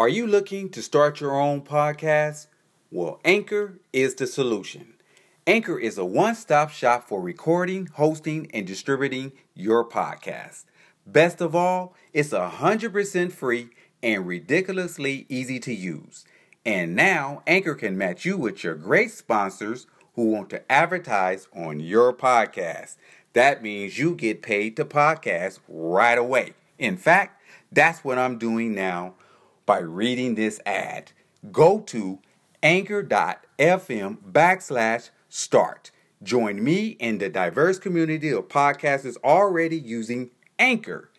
Are you looking to start your own podcast? Well, Anchor is the solution. Anchor is a one stop shop for recording, hosting, and distributing your podcast. Best of all, it's 100% free and ridiculously easy to use. And now, Anchor can match you with your great sponsors who want to advertise on your podcast. That means you get paid to podcast right away. In fact, that's what I'm doing now by reading this ad. Go to anchor.fm backslash start. Join me in the diverse community of podcasters already using Anchor.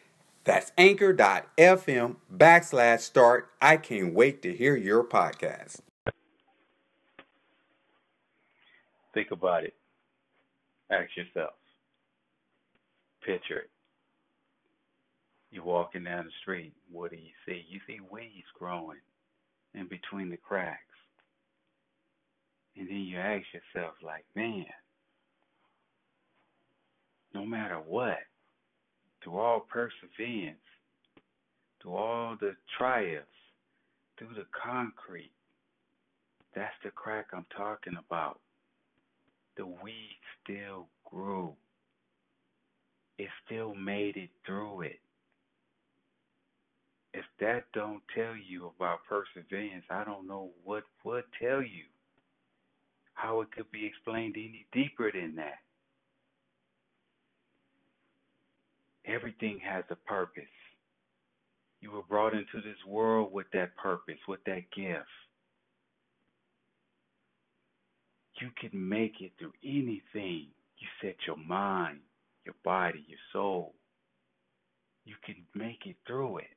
That's anchor.fm backslash start. I can't wait to hear your podcast. Think about it. Ask yourself. Picture it. You're walking down the street. What do you see? You see weeds growing in between the cracks. And then you ask yourself, like, man, no matter what, through all perseverance, through all the triumphs, through the concrete, that's the crack I'm talking about. The weed still grew. It still made it through it that don't tell you about perseverance, I don't know what would tell you. How it could be explained any deeper than that. Everything has a purpose. You were brought into this world with that purpose, with that gift. You can make it through anything. You set your mind, your body, your soul. You can make it through it.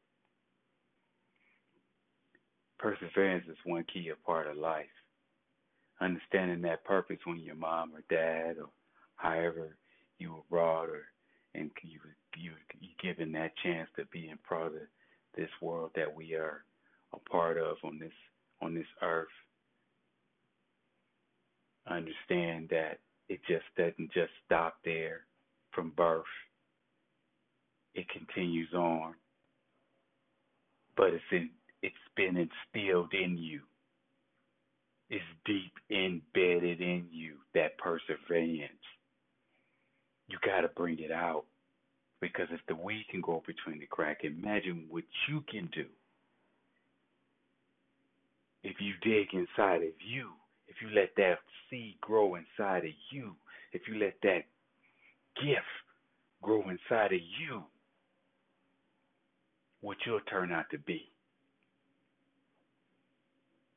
Perseverance is one key part of life. Understanding that purpose when your mom or dad or however you were brought or and you you you given that chance to be in part of this world that we are a part of on this on this earth. Understand that it just doesn't just stop there from birth. It continues on. But it's in it's been instilled in you. It's deep embedded in you, that perseverance. You got to bring it out. Because if the weed can go between the crack, imagine what you can do. If you dig inside of you, if you let that seed grow inside of you, if you let that gift grow inside of you, what you'll turn out to be.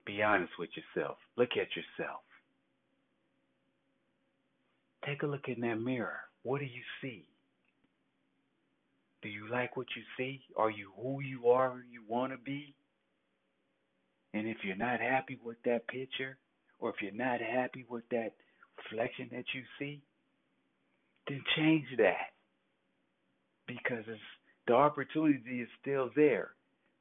Be honest with yourself. Look at yourself. Take a look in that mirror. What do you see? Do you like what you see? Are you who you are you want to be? And if you're not happy with that picture, or if you're not happy with that reflection that you see, then change that. Because the opportunity is still there.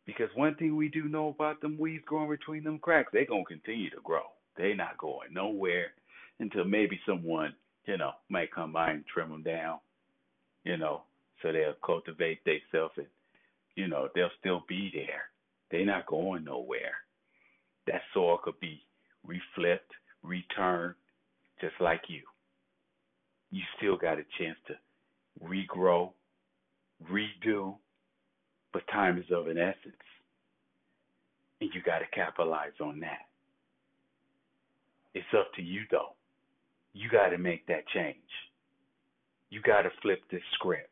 Because one thing we do know about them weeds growing between them cracks, they're going to continue to grow. They're not going nowhere until maybe someone, you know, might come by and trim them down, you know, so they'll cultivate themselves and, you know, they'll still be there. They're not going nowhere. That soil could be reflipped, returned, just like you. You still got a chance to regrow, redo, but time is of an essence. And you got to capitalize on that. It's up to you, though. You got to make that change. You got to flip this script.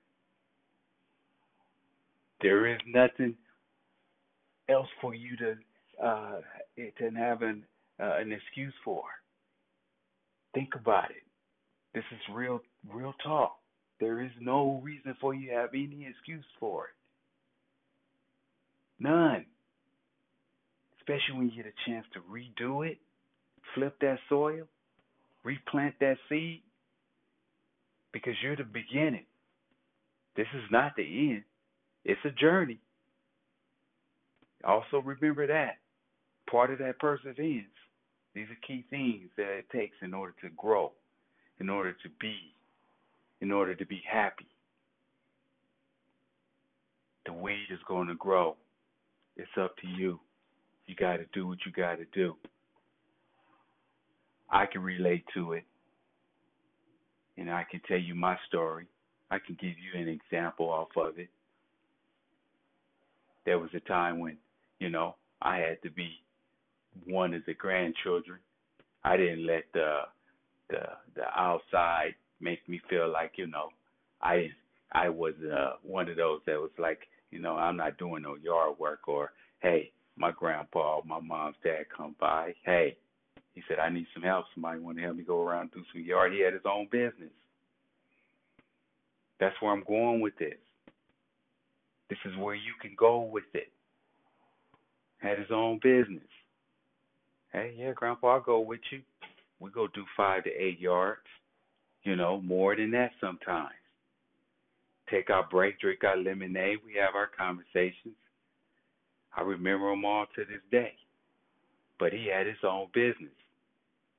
There is nothing else for you to uh, to have an uh, an excuse for. Think about it. This is real real talk. There is no reason for you to have any excuse for it. None. Especially when you get a chance to redo it, flip that soil, replant that seed, because you're the beginning. This is not the end, it's a journey. Also, remember that part of that perseverance. These are key things that it takes in order to grow, in order to be, in order to be happy. The weed is going to grow it's up to you. You got to do what you got to do. I can relate to it. And I can tell you my story. I can give you an example off of it. There was a time when, you know, I had to be one of the grandchildren. I didn't let the the the outside make me feel like, you know, I I was uh, one of those that was like, you know, I'm not doing no yard work or hey, my grandpa, my mom's dad come by. Hey, he said I need some help. Somebody want to help me go around do some yard. He had his own business. That's where I'm going with this. This is where you can go with it. Had his own business. Hey, yeah, Grandpa, I'll go with you. We go do five to eight yards. You know, more than that sometimes. Take our break, drink our lemonade. We have our conversations. I remember them all to this day. But he had his own business.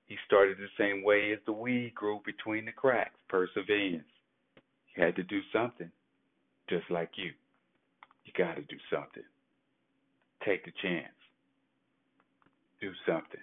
He started the same way as the weed grew between the cracks, perseverance. He had to do something, just like you. You got to do something. Take the chance. Do something.